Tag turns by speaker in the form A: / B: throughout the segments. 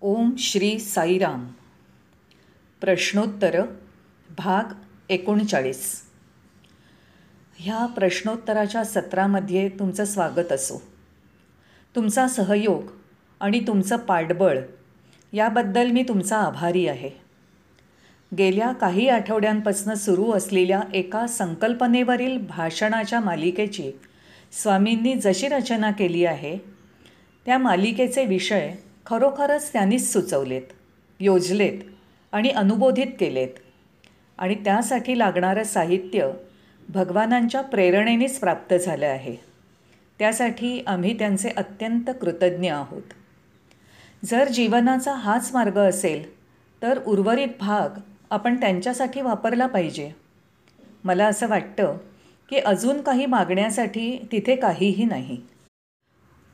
A: ओम श्री साईराम. प्रश्नोत्तर भाग एकोणचाळीस. ह्या प्रश्नोत्तराच्या सत्रामध्ये तुमचं स्वागत असो. तुमचा सहयोग आणि तुमचं पाठबळ याबद्दल मी तुमचा आभारी आहे. गेल्या काही आठवड्यांपासून सुरू असलेल्या एका संकल्पनेवरील भाषणाच्या मालिकेची स्वामींनी जशी रचना केली आहे त्या मालिकेचे विषय खरोखरच त्यांनीच सुचवलेत योजलेत आणि अनुबोधित केलेत. आणि त्यासाठी लागणारं साहित्य भगवानांच्या प्रेरणेनेच प्राप्त झालं आहे. त्यासाठी आम्ही त्यांचे अत्यंत कृतज्ञ आहोत. जर जीवनाचा हाच मार्ग असेल तर उर्वरित भाग आपण त्यांच्यासाठी वापरला पाहिजे. मला असं वाटतं की अजून काही मागण्यासाठी तिथे काहीही नाही.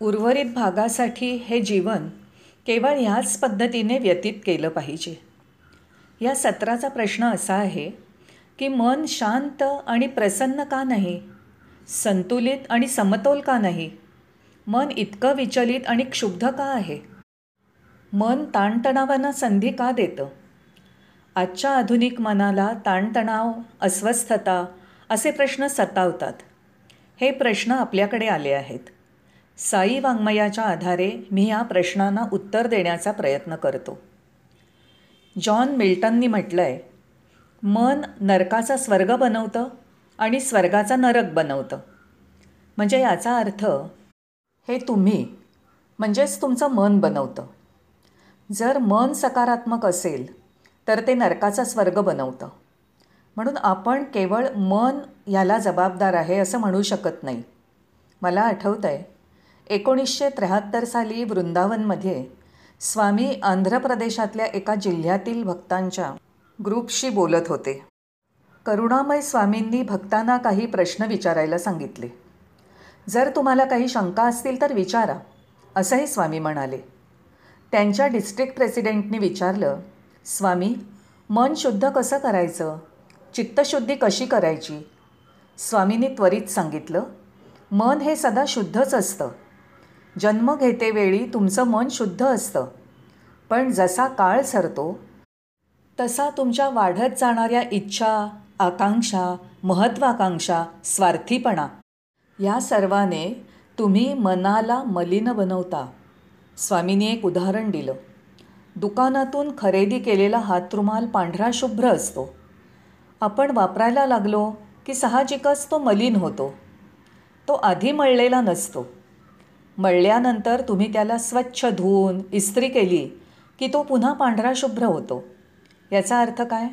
A: उर्वरित भागासाठी हे जीवन केवळ ह्याच पद्धतीने व्यतीत केलं पाहिजे. या सत्राचा प्रश्न असा आहे की मन शांत आणि प्रसन्न का नाही? संतुलित आणि समतोल का नाही? मन इतकं विचलित आणि क्षुब्ध का आहे? मन ताणतणावांना संधी का देतं? आजच्या आधुनिक मनाला ताणतणाव अस्वस्थता असे प्रश्न सतावतात. हे प्रश्न आपल्याकडे आले आहेत. साई वाङ्मयाच्या आधारे मी या प्रश्नांना उत्तर देण्याचा प्रयत्न करतो. जॉन मिल्टननी म्हटलं आहे मन नरकाचा स्वर्ग बनवतं आणि स्वर्गाचा नरक बनवतं. म्हणजे याचा अर्थ हे तुम्ही म्हणजेच तुमचं मन बनवतं. जर मन सकारात्मक असेल तर ते नरकाचा स्वर्ग बनवतं. म्हणून आपण केवळ मन याला जबाबदार आहे असं म्हणू शकत नाही. मला आठवतं आहे एकोणीसशे त्र्याहत्तर साली वृंदावनमध्ये स्वामी आंध्र प्रदेशातल्या एका जिल्ह्यातील भक्तांच्या ग्रुपशी बोलत होते. करुणामय स्वामींनी भक्तांना काही प्रश्न विचारायला सांगितले. जर तुम्हाला काही शंका असतील तर विचारा असंही स्वामी म्हणाले. त्यांच्या डिस्ट्रिक्ट प्रेसिडेंटनी विचारलं स्वामी मन शुद्ध कसं करायचं? चित्तशुद्धी कशी करायची? स्वामींनी त्वरित सांगितलं मन हे सदा शुद्धच असतं. जन्म घेतेवेळी तुमचं मन शुद्ध असतं. पण जसा काळ सरतो तसा तुमच्या वाढत जाणाऱ्या इच्छा आकांक्षा महत्त्वाकांक्षा स्वार्थीपणा या सर्वाने तुम्ही मनाला मलिन बनवता. स्वामींनी एक उदाहरण दिलं. दुकानातून खरेदी केलेला हातरुमाल पांढरा शुभ्र असतो. आपण वापरायला लागलो की साहजिकच तो मलिन होतो. तो आधी मळलेला नसतो. मळल्यानंतर तुम्ही त्याला स्वच्छ धुवून इस्त्री केली की तो पुन्हा पांढरा शुभ्र होतो. याचा अर्थ काय?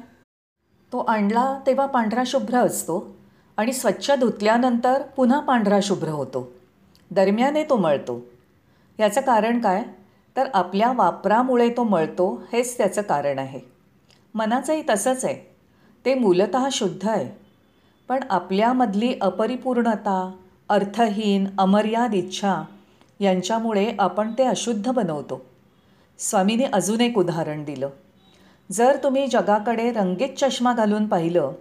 A: तो आणला तेव्हा पांढरा शुभ्र असतो आणि स्वच्छ धुतल्यानंतर पुन्हा पांढरा शुभ्र होतो. दरम्याने तो मळतो. याचं कारण काय? तर आपल्या वापरामुळे तो मळतो हेच त्याचं कारण आहे. मनाचंही तसंच आहे. ते मूलत शुद्ध आहे. पण आपल्यामधली अपरिपूर्णता अर्थहीन अमर्याद इच्छा यांच्यामुळे आपण ते अशुद्ध बनवतो. स्वामीने अजून एक उदाहरण दिलं. जर तुम्ही जगाकडे रंगीत चष्मा घालून पाहिलं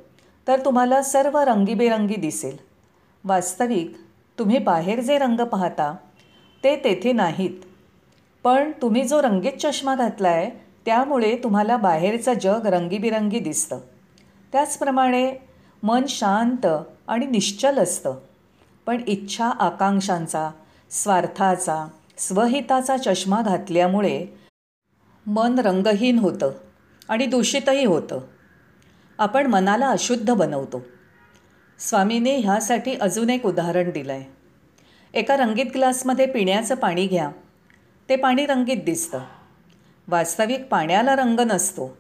A: तर तुम्हाला सर्व रंगीबेरंगी दिसेल. वास्तविक तुम्ही बाहेर जे रंग पाहता ते तेथे नाहीत. पण तुम्ही जो रंगीत चष्मा घातला आहे त्यामुळे तुम्हाला बाहेरचं जग रंगीबिरंगी दिसतं. त्याचप्रमाणे मन शांत आणि निश्चल असतं. पण इच्छा आकांक्षांचा स्वार्थाचा स्वहिताचा चष्मा घातल्यामुळे मन रंगहीन होतं आणि दूषितही होतं. आपण मनाला अशुद्ध बनवतो. स्वामीने ह्यासाठी अजून एक उदाहरण दिलं आहे एका रंगीत ग्लासमध्ये पिण्याचं पाणी घ्या. ते पाणी रंगीत दिसतं. वास्तविक पाण्याला रंग नसतो.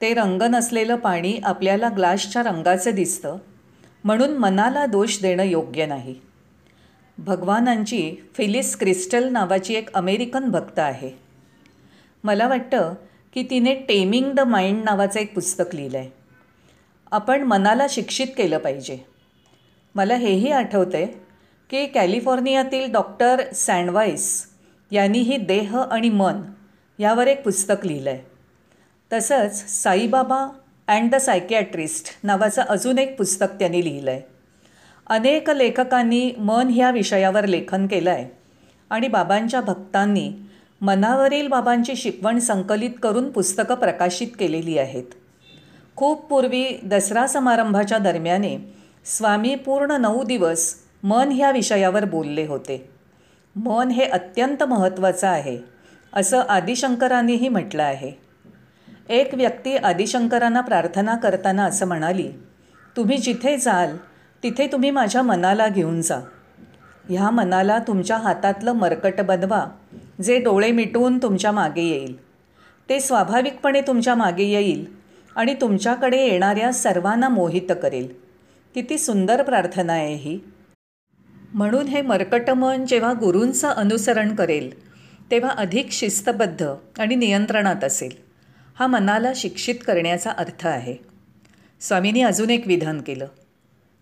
A: ते रंग नसलेलं पाणी आपल्याला ग्लासच्या रंगाचं दिसतं. म्हणून मनाला दोष देणं योग्य नाही. भगवानांची फिलिस क्रिस्टल नावाची एक अमेरिकन भक्त आहे. मला वाटतं की तिने टेमिंग द माइंड नावाचं एक पुस्तक लिहिलं आहे आपण मनाला शिक्षित केलं पाहिजे. मला हेही आठवतं आहे की कॅलिफोर्नियातील डॉक्टर सँडवाईस यांनीही देह आणि मन यावर एक पुस्तक लिहिलं आहे तसंच साईबाबा अँड द सायकॅट्रिस्ट नावाचं अजून एक पुस्तक त्यांनी लिहिलं आहे अनेक लेखकांनी मन ह्या विषयावर लेखन केलं आहे आणि बाबांच्या भक्तांनी मनावरील बाबांची शिकवण संकलित करून पुस्तकं प्रकाशित केलेली आहेत. खूप पूर्वी दसरा समारंभाच्या दरम्याने स्वामी पूर्ण नऊ दिवस मन ह्या विषयावर बोलले होते. मन हे अत्यंत महत्त्वाचं आहे असं आदिशंकरांनीही म्हटलं आहे. एक व्यक्ती आदिशंकरांना प्रार्थना करताना असं म्हणाली तुम्ही जिथे जाल तिथे तुम्ही माझ्या मनाला घेऊन जा. ह्या मनाला तुमच्या हातातलं मरकट बनवा जे डोळे मिटवून तुमच्या मागे येईल. ते स्वाभाविकपणे तुमच्या मागे येईल आणि तुमच्याकडे येणाऱ्या सर्वांना मोहित करेल. किती सुंदर प्रार्थना आहे ही. म्हणून हे मरकट मन जेव्हा गुरूंचं अनुसरण करेल तेव्हा अधिक शिस्तबद्ध आणि नियंत्रणात असेल. हा मनाला शिक्षित करण्याचा अर्थ आहे. स्वामींनी अजून एक विधान केलं.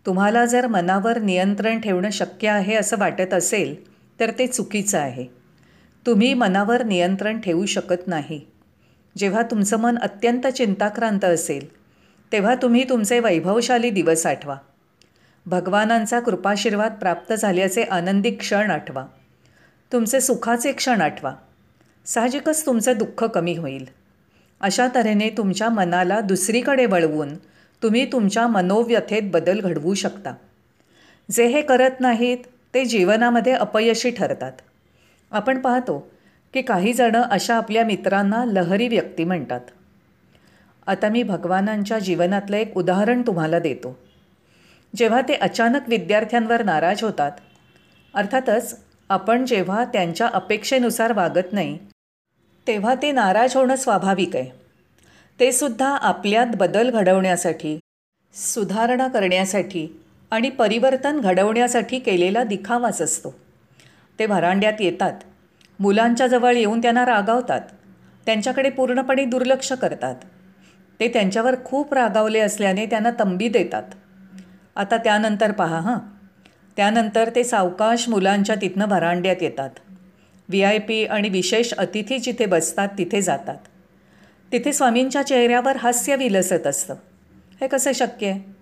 A: तुम्हाला जर मनावर नियंत्रण ठेवणं शक्य आहे असं वाटत असेल तर ते चुकीचं आहे. तुम्ही मनावर नियंत्रण ठेवू शकत नाही. जेव्हा तुमचं मन अत्यंत चिंताक्रांत असेल तेव्हा तुम्ही तुमचे वैभवशाली दिवस आठवा. भगवानांचा कृपाशीर्वाद प्राप्त झाल्याचे आनंदी क्षण आठवा. तुमचे सुखाचे क्षण आठवा. साहजिकच तुमचं दुःख कमी होईल. अशा तऱ्हेने तुमच्या मनाला दुसरीकडे वळवून तुम्ही तुमच्या मनोव्यथेत बदल घडवू शकता. जे हे करत नाहीत ते जीवनामध्ये अपयशी ठरतात. आपण पाहतो की काही जणं अशा आपल्या मित्रांना लहरी व्यक्ती म्हणतात. आता मी भगवानांच्या जीवनातलं एक उदाहरण तुम्हाला देतो. जेव्हा ते अचानक विद्यार्थ्यांवर नाराज होतात अर्थातच आपण जेव्हा त्यांच्या अपेक्षेनुसार वागत नाही तेव्हा ते नाराज होणं स्वाभाविक आहे. ते सुद्धा आपल्यात बदल घडवण्यासाठी सुधारणा करण्यासाठी आणि परिवर्तन घडवण्यासाठी केलेला दिखावाच असतो. ते व्हरांड्यात येतात मुलांच्या जवळ येऊन त्यांना रागावतात त्यांच्याकडे पूर्णपणे दुर्लक्ष करतात. ते त्यांच्यावर खूप रागावले असल्याने त्यांना तंबी देतात. आता त्यानंतर पहा हां. त्यानंतर ते सावकाश मुलांच्या तिथनं व्हरांड्यात येतात. व्ही आय पी आणि विशेष अतिथी जिथे बसतात तिथे जातात. तिथे स्वामींच्या चेहऱ्यावर हास्य विलसत असतं. हे कसं शक्य आहे?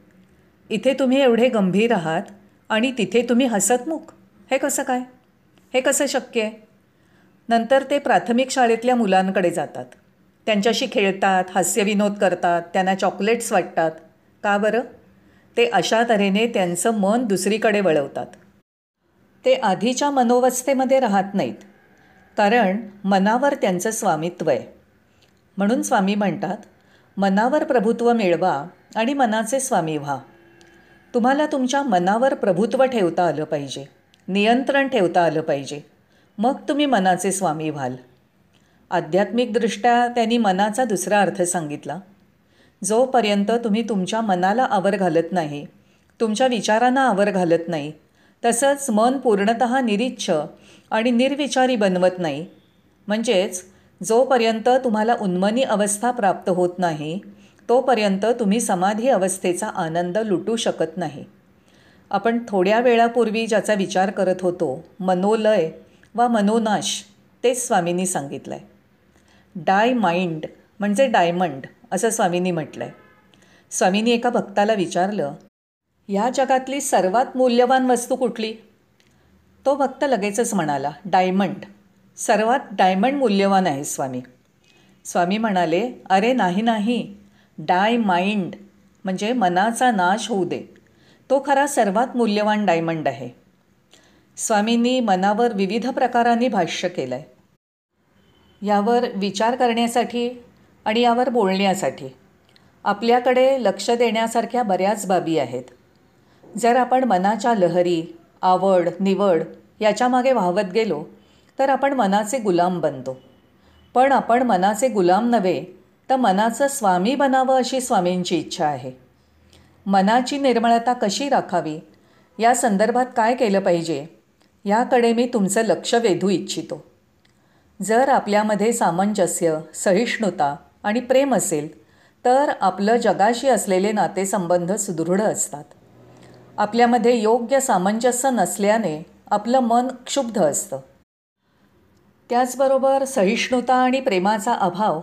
A: इथे तुम्ही एवढे गंभीर आहात आणि तिथे तुम्ही हसतमुख. हे कसं काय? हे कसं शक्य आहे? नंतर ते प्राथमिक शाळेतल्या मुलांकडे जातात. त्यांच्याशी खेळतात हास्यविनोद करतात त्यांना चॉकलेट्स वाटतात. का बरं? ते अशा तऱ्हेने त्यांचं मन दुसरीकडे वळवतात. ते आधीच्या मनोवस्थेमध्ये राहत नाहीत. कारण मनावर त्यांचं स्वामित्व आहे. म्हणून स्वामी म्हणतात मनावर प्रभुत्व मिळवा आणि मनाचे स्वामी व्हा. तुम्हाला तुमच्या मनावर प्रभुत्व ठेवता आलं पाहिजे नियंत्रण ठेवता आलं पाहिजे मग तुम्ही मनाचे स्वामी व्हाल. आध्यात्मिकदृष्ट्या त्यांनी मनाचा दुसरा अर्थ सांगितला. जोपर्यंत तुम्ही तुमच्या मनाला आवर घालत नाही तुमच्या विचारांना आवर घालत नाही तसंच मन पूर्णत निरीच्छ आणि निर्विचारी बनवत नाही म्हणजेच जोपर्यंत तुम्हाला उन्मनी अवस्था प्राप्त होत नाही तोपर्यंत तुम्ही समाधी अवस्थेचा आनंद लुटू शकत नाही. आपण थोड्या वेळापूर्वी ज्याचा विचार करत होतो मनोलय वा मनोनाश तेच स्वामींनी सांगितलं आहे डाय माइंड म्हणजे डायमंड असं स्वामींनी म्हटलं आहे स्वामींनी एका भक्ताला विचारलं ह्या जगातली सर्वात मूल्यवान वस्तू कुठली? तो भक्त लगेचच म्हणाला डायमंड. सर्वात डायमंड मूल्यवान आहे स्वामी. स्वामी म्हणाले अरे नाही नाही. डाय माइंड म्हणजे मनाचा नाश होऊ दे. तो खरा सर्वात मूल्यवान डायमंड आहे. स्वामींनी मनावर विविध प्रकारांनी भाष्य केलं आहे यावर विचार करण्यासाठी आणि यावर बोलण्यासाठी आपल्याकडे लक्ष देण्यासारख्या बऱ्याच बाबी आहेत. जर आपण मनाच्या लहरी आवड निवड याच्यामागे वाहवत गेलो तर आपण मनाचे गुलाम बनतो. पण आपण मनाचे गुलाम नव्हे तर मनाचं स्वामी बनावं अशी स्वामींची इच्छा आहे. मनाची निर्मळता कशी राखावी या संदर्भात काय केलं पाहिजे याकडे मी तुमचं लक्ष वेधू इच्छितो. जर आपल्यामध्ये सामंजस्य सहिष्णुता आणि प्रेम असेल तर आपलं जगाशी असलेले नातेसंबंध सुदृढ असतात. आपल्यामध्ये योग्य सामंजस्य नसल्याने आपलं मन क्षुब्ध असतं. त्याचबरोबर सहिष्णुता आणि प्रेमाचा अभाव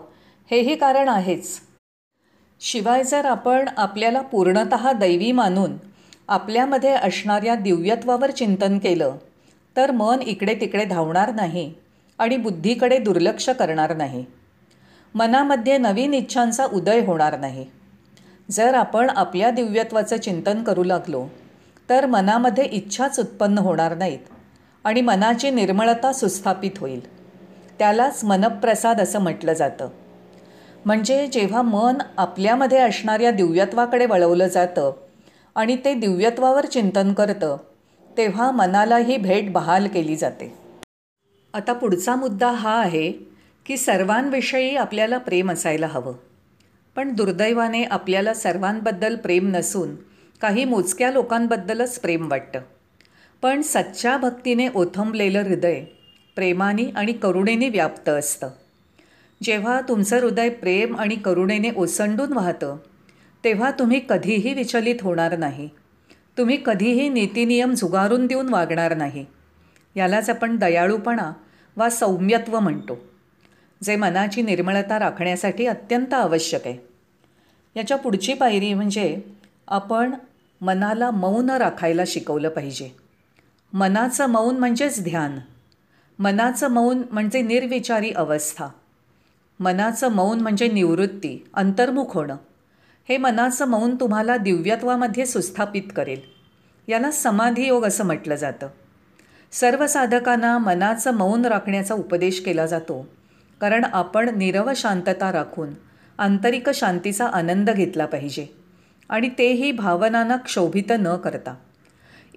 A: हेही कारण आहेच. शिवाय जर आपण आपल्याला पूर्णत दैवी मानून आपल्यामध्ये असणाऱ्या दिव्यत्वावर चिंतन केलं तर मन इकडे तिकडे धावणार नाही आणि बुद्धीकडे दुर्लक्ष करणार नाही. मनामध्ये नवीन इच्छांचा उदय होणार नाही. जर आपण आपल्या दिव्यत्वाचं चिंतन करू लागलो तर मनामध्ये इच्छाच उत्पन्न होणार नाहीत. आणि मनाची निर्मळता सुस्थापित होईल. त्यालाच मनप्रसाद असं म्हटलं जातं. म्हणजे जेव्हा मन आपल्यामध्ये असणाऱ्या दिव्यत्वाकडे वळवलं जातं आणि ते दिव्यत्वावर चिंतन करतं तेव्हा मनाला ही भेट बहाल केली जाते. आता पुढचा मुद्दा हा आहे की सर्वांविषयी आपल्याला प्रेम असायला हवं. पण दुर्दैवाने आपल्याला सर्वांबद्दल प्रेम नसून काही मोजक्या लोकांबद्दलच प्रेम वाटतं. पण सच्च्या भक्तीने ओथंबलेलं हृदय प्रेमाने आणि करुणेने व्याप्त असतं. जेव्हा तुमचं हृदय प्रेम आणि करुणेने ओसंडून वाहतं तेव्हा तुम्ही कधीही विचलित होणार नाही. तुम्ही कधीही नीतिनियम झुगारून देऊन वागणार नाही. यालाच आपण दयाळूपणा वा सौम्यत्व म्हणतो जे मनाची निर्मळता राखण्यासाठी अत्यंत आवश्यक आहे. याच्या पुढची पायरी म्हणजे आपण मनाला मौन राखायला शिकवलं पाहिजे. मनाचं मौन म्हणजेच ध्यान. मनाचं मौन म्हणजे निर्विचारी अवस्था. मनाचं मौन म्हणजे निवृत्ती अंतर्मुख होणं. हे मनाचं मौन तुम्हाला दिव्यत्वामध्ये सुस्थापित करेल. याला समाधी योग असं म्हटलं जातं. सर्व साधकांना मनाचं मौन राखण्याचा उपदेश केला जातो. कारण आपण निरव शांतता राखून आंतरिक शांतीचा आनंद घेतला पाहिजे. आणि तेही भावनांना क्षोभित न करता.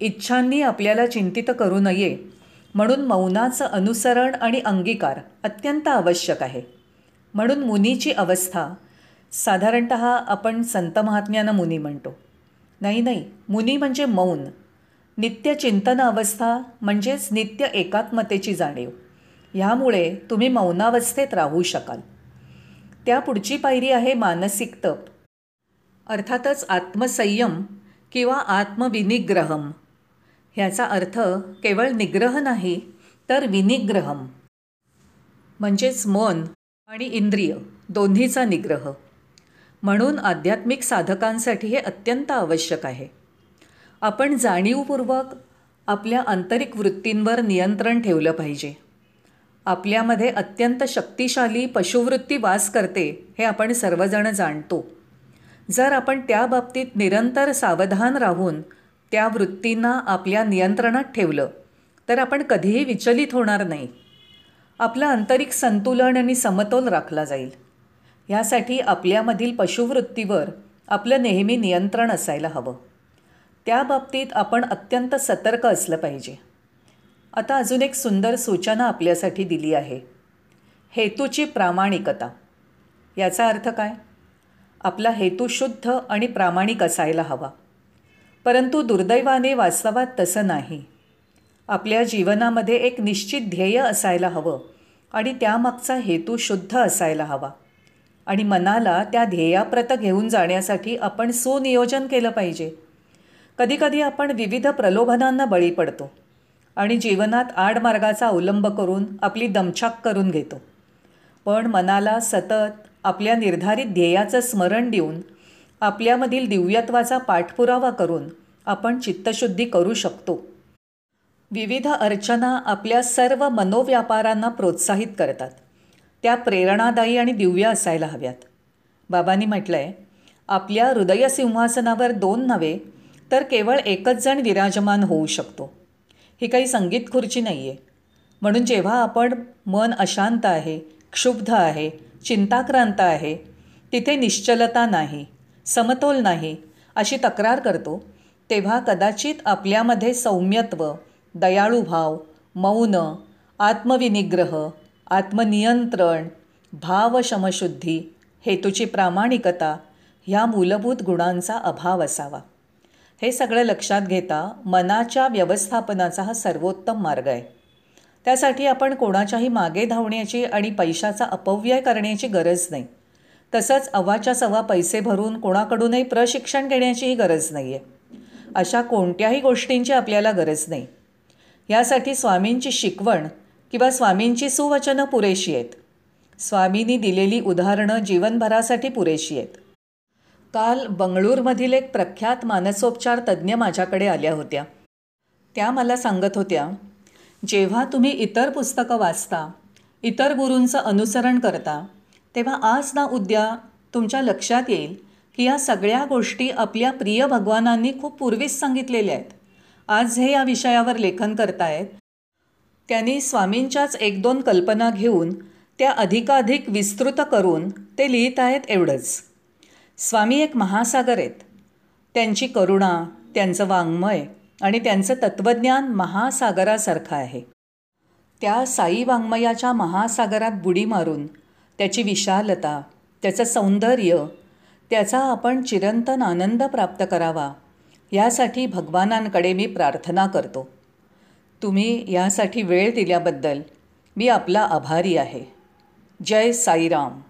A: इच्छांनी आपल्याला चिंतित करू नये म्हणून मौनाचं अनुसरण आणि अंगीकार अत्यंत आवश्यक आहे. म्हणून मुनीची अवस्था साधारणत आपण संत महात्म्यानं मुनी म्हणतो. नाही नाही मुनी म्हणजे मौन. नित्य चिंतन अवस्था म्हणजेच नित्य एकात्मतेची जाणीव. ह्यामुळे तुम्ही मौनावस्थेत राहू शकाल. त्या पुढची पायरी आहे मानसिक तप. अर्थातच आत्मसंयम किंवा आत्मविनिग्रहम. ह्याचा अर्थ केवळ निग्रह नाही तर विनिग्रहम. म्हणजेच मन आणि इंद्रिय दोन्हीचा निग्रह. म्हणून आध्यात्मिक साधकांसाठी हे अत्यंत आवश्यक आहे. आपण जाणीवपूर्वक आपल्या आंतरिक वृत्तींवर नियंत्रण ठेवलं पाहिजे. आपल्यामध्ये अत्यंत शक्तिशाली पशुवृत्ती वास करते हे आपण सर्वजण जाणतो. जर आपण त्या बाबतीत निरंतर सावधान राहून त्या वृत्तींना आपल्या नियंत्रणात ठेवलं तर आपण कधीही विचलित होणार नाही. आपलं आंतरिक संतुलन आणि समतोल राखला जाईल. ह्यासाठी आपल्यामधील पशुवृत्तीवर आपलं नेहमी नियंत्रण असायला हवं. त्या बाबतीत आपण अत्यंत सतर्क असलं पाहिजे. आता अजून एक सुंदर सूचना आपल्यासाठी दिली आहे. हेतूची प्रामाणिकता. याचा अर्थ काय? आपला हेतू शुद्ध आणि प्रामाणिक असायला हवा. परंतु दुर्दैवाने वास्तवात तसं नाही. आपल्या जीवनामध्ये एक निश्चित ध्येय असायला हवं आणि त्यामागचा हेतू शुद्ध असायला हवा. आणि मनाला त्या ध्येयाप्रत घेऊन जाण्यासाठी आपण सुनियोजन केलं पाहिजे. कधीकधी आपण विविध प्रलोभनांना बळी पडतो आणि जीवनात आडमार्गाचा अवलंब करून आपली दमछाक करून घेतो. पण मनाला सतत आपल्या निर्धारित ध्येयाचं स्मरण देऊन आपल्यामधील दिव्यत्वाचा पाठपुरावा करून आपण चित्तशुद्धी करू शकतो. विविध अर्चना आपल्या सर्व मनोव्यापारांना प्रोत्साहित करतात. त्या प्रेरणादायी आणि दिव्य असायला हव्यात. बाबांनी म्हटलं आहे आपल्या हृदयसिंहासनावर दोन नव्हे तर केवळ एकच जण विराजमान होऊ शकतो. ही काही संगीत खुर्ची नाही आहे म्हणून जेव्हा आपण मन अशांत आहे क्षुब्ध आहे चिंताक्रांत आहे तिथे निश्चलता नाही. समतोल नाही अशी तक्रार करतो तेव्हा कदाचित आपल्यामध्ये सौम्यत्व दयाळूभाव मौन आत्मविनिग्रह आत्मनियंत्रण भावशमशुद्धी हेतूची प्रामाणिकता ह्या मूलभूत गुणांचा अभाव असावा. हे सगळं लक्षात घेता मनाच्या व्यवस्थापनाचा हा सर्वोत्तम मार्ग आहे. त्यासाठी आपण कोणाच्याही मागे धावण्याची आणि पैशाचा अपव्यय करण्याची गरज नाही. तसंच अवाच्या सव्वा पैसे भरून कोणाकडूनही प्रशिक्षण घेण्याचीही गरज नाही आहे अशा कोणत्याही गोष्टींची आपल्याला गरज नाही. यासाठी स्वामींची शिकवण किंवा स्वामींची सुवचनं पुरेशी आहेत. स्वामींनी दिलेली उदाहरणं जीवनभरासाठी पुरेशी आहेत. काल बंगळूरमधील एक प्रख्यात मानसोपचार तज्ज्ञ माझ्याकडे आल्या होत्या. त्या मला सांगत होत्या जेव्हा तुम्ही इतर पुस्तकं वाचता इतर गुरूंचं अनुसरण करता तेव्हा आज ना उद्या तुमच्या लक्षात येईल की या सगळ्या गोष्टी आपल्या प्रिय भगवानांनी खूप पूर्वीच सांगितलेल्या आहेत. आज हे या विषयावर लेखन करतायत. त्यांनी स्वामींच्याच एक दोन कल्पना घेऊन त्या अधिकाधिक विस्तृत करून ते लिहित आहेत एवढंच. स्वामी एक महासागर आहेत. त्यांची करुणा त्यांचं वाङ्मय आणि त्यांचं तत्त्वज्ञान महासागरासारखं आहे. त्या साई वाङ्मयाच्या महासागरात बुडी मारून त्याची विशालता त्याचं सौंदर्य त्याचा आपण चिरंतन आनंद प्राप्त करावा यासाठी भगवानांकडे मी प्रार्थना करतो. तुम्ही यासाठी वेळ दिल्याबद्दल मी आपला आभारी आहे. जय साईराम.